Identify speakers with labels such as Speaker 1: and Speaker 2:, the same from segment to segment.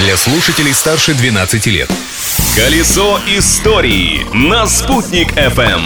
Speaker 1: для слушателей старше 12 лет.
Speaker 2: Колесо истории на «Спутник FM.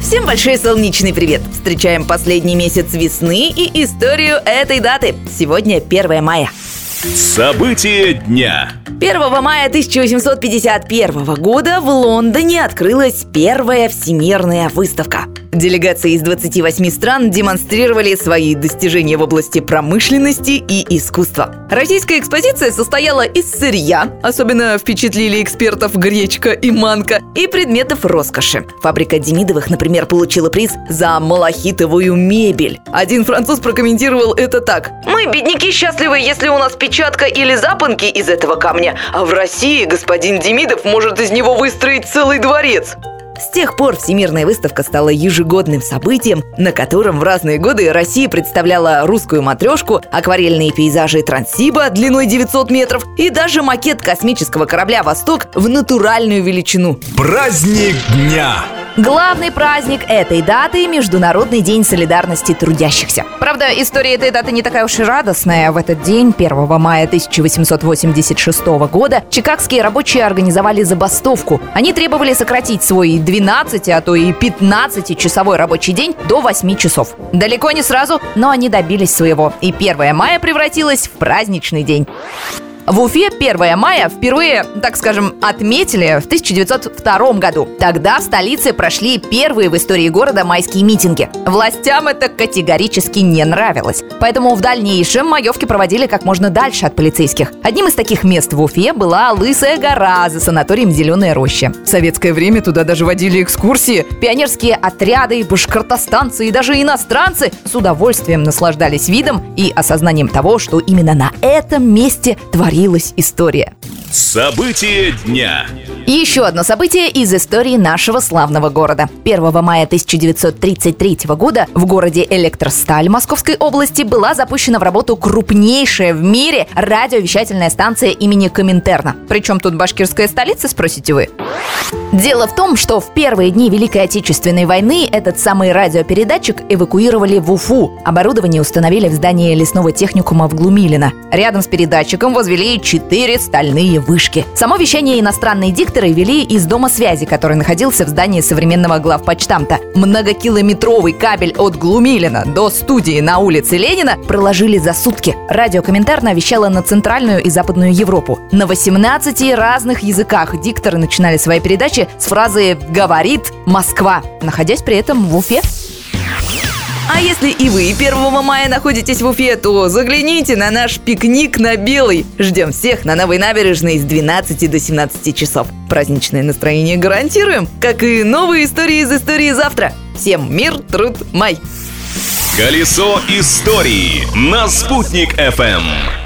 Speaker 3: Всем большой солнечный привет! Встречаем последний месяц весны и историю этой даты. Сегодня 1 мая.
Speaker 2: События дня.
Speaker 3: 1 мая 1851 года в Лондоне открылась первая всемирная выставка. Делегации из 28 стран демонстрировали свои достижения в области промышленности и искусства. Российская экспозиция состояла из сырья, особенно впечатлили экспертов гречка и манка, и предметов роскоши. Фабрика Демидовых, например, получила приз за малахитовую мебель. Один француз прокомментировал это так. «Мы, бедняки, счастливы, если у нас печатка или запонки из этого камня, а в России господин Демидов может из него выстроить целый дворец». С тех пор Всемирная выставка стала ежегодным событием, на котором в разные годы Россия представляла русскую матрешку, акварельные пейзажи Транссиба длиной 900 метров и даже макет космического корабля «Восток» в натуральную величину.
Speaker 2: Праздник дня.
Speaker 3: Главный праздник этой даты – Международный день солидарности трудящихся. Правда, история этой даты не такая уж и радостная. В этот день, 1 мая 1886 года, чикагские рабочие организовали забастовку. Они требовали сократить свой 12, а то и 15-часовой рабочий день до 8 часов. Далеко не сразу, но они добились своего. И 1 мая превратилось в праздничный день. В Уфе 1 мая впервые, так скажем, отметили в 1902 году. Тогда в столице прошли первые в истории города майские митинги. Властям это категорически не нравилось. Поэтому в дальнейшем маевки проводили как можно дальше от полицейских. Одним из таких мест в Уфе была Лысая гора за санаторием «Зеленая роща». В советское время туда даже водили экскурсии. Пионерские отряды, башкортостанцы и даже иностранцы с удовольствием наслаждались видом и осознанием того, что именно на этом месте творится творилась история.
Speaker 2: События дня.
Speaker 3: Еще одно событие из истории нашего славного города. 1 мая 1933 года в городе Электросталь Московской области была запущена в работу крупнейшая в мире радиовещательная станция имени Коминтерна. Причем тут башкирская столица, спросите вы? Дело в том, что в первые дни Великой Отечественной войны этот самый радиопередатчик эвакуировали в Уфу. Оборудование установили в здании лесного техникума в Глумилино. Рядом с передатчиком возвели четыре стальные вышки. Само вещание иностранные дикторы вели из дома связи, который находился в здании современного главпочтамта. Многокилометровый кабель от Глумилина до студии на улице Ленина проложили за сутки. Радиокомментарно вещало на Центральную и Западную Европу. На 18 разных языках дикторы начинали свои передачи с фразы «Говорит Москва», находясь при этом в Уфе. А если и вы 1 мая находитесь в Уфе, то загляните на наш пикник на Белый. Ждем всех на новой набережной с 12 до 17 часов. Праздничное настроение гарантируем, как и новые истории из истории завтра. Всем мир, труд, май!
Speaker 2: Колесо истории на «Спутник FM.